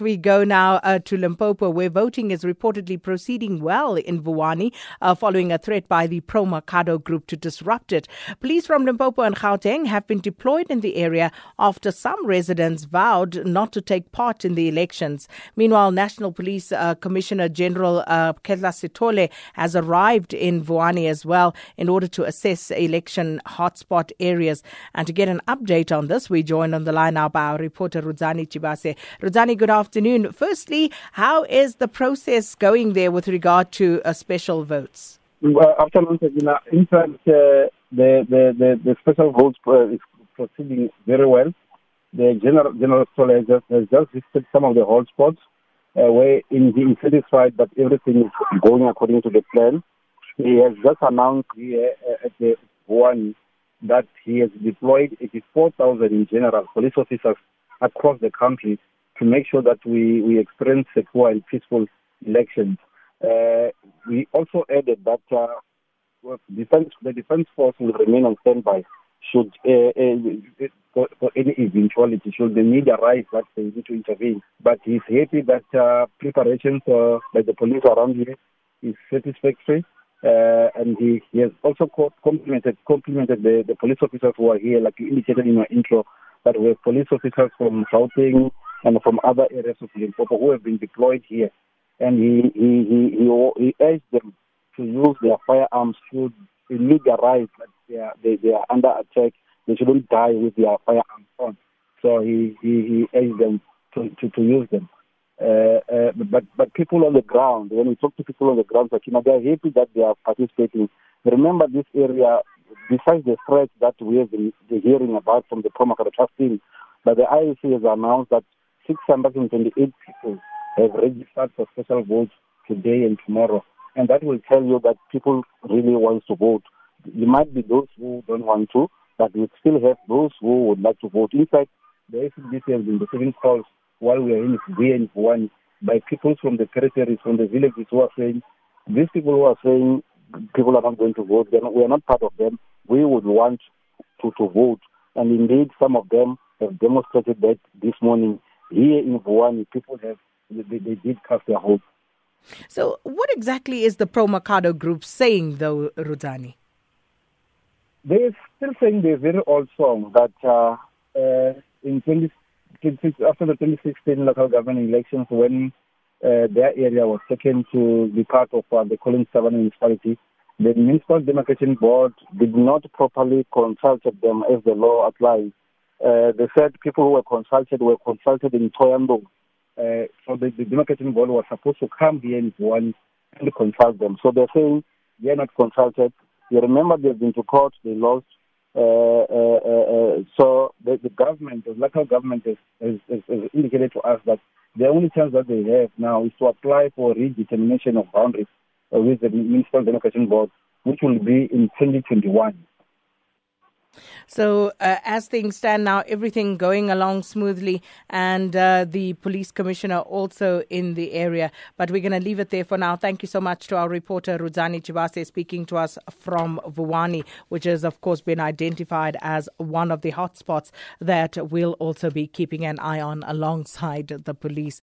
We go now uh, to Limpopo, where voting is reportedly proceeding well in Vuwani uh, following a threat by the pro Makhado group to disrupt it. Police from Limpopo and Gauteng have been deployed in the area after some residents vowed not to take part in the elections. Meanwhile, National Police uh, Commissioner General uh, Khehla Sitole has arrived in Vuwani as well in order to assess election hotspot areas. And to get an update on this, we join on the line now by our reporter Rudzani Chibase. Rudzani, good afternoon afternoon. Firstly, how is the process going there with regard to uh, special votes? Well, afternoon, Sabina. In fact, uh, the, the, the, the, special votes uh, is proceeding very well. The General General Sitole has, has just visited some of the hotspots uh, where in, is satisfied that everything is going according to the plan. He has just announced here uh, at the one that he has deployed 84,000 in general police officers across the country to make sure that we, we experience secure and peaceful elections. Uh, we also added that uh, defense, the defense force will remain on standby should uh, uh, for, for, any eventuality, should the need arise that they need to intervene. But he's happy that uh, preparations uh, by the police around here is satisfactory. Uh, and he, he has also complimented complimented the, the police officers who are here, like you indicated in your intro, that we have police officers from Gauteng, and from other areas of Limpopo who have been deployed here. And he, he, he, he, he urged them to use their firearms should the need arise that they are, they, they are under attack. They shouldn't die with their firearms on. So he, he, he urged them to, to, to use them. Uh, uh, but but people on the ground, when we talk to people on the ground, know, they're happy that they are participating. Remember, this area, besides the threat that we have been hearing about from the Pro Makhado Trust team, but the IEC has announced that 628 people have registered for special votes today and tomorrow. And that will tell you that people really want to vote. There might be those who don't want to, but we still have those who would like to vote. In fact, the SBC has been receiving calls while we are in Vuwani by people from the territories, from the villages who are saying, these people who are saying people are not going to vote, not, we are not part of them. We would want to, to vote. And indeed, some of them have demonstrated that this morning here in Vuwani, people have they, they did cast their hope. So, what exactly is the Pro Makhado group saying, though, Rudzani? They're still saying the very old song that uh, uh, in 20, after the 2016 local government elections, when uh, their area was taken to be part of uh, the Collins Chabane municipality, the Municipal Demarcation Board did not properly consult them as the law applies. Uh, they said people who were consulted were consulted in Thohoyandou. Uh, so the, the demarcation board was supposed to come here in one and consult them. So they're saying they're not consulted. You remember they've been to court, they lost. Uh, uh, uh, uh so the, the, government, the local government has, has, has, indicated to us that the only chance that they have now is to apply for redetermination of boundaries with the Municipal Demarcation Board, which will be in 2021. So, uh, as things stand now, everything going along smoothly, and uh, the police commissioner also in the area. But we're going to leave it there for now. Thank you so much to our reporter Rudzani Chibase speaking to us from Vuwani, which has, of course, been identified as one of the hotspots that we'll also be keeping an eye on alongside the police.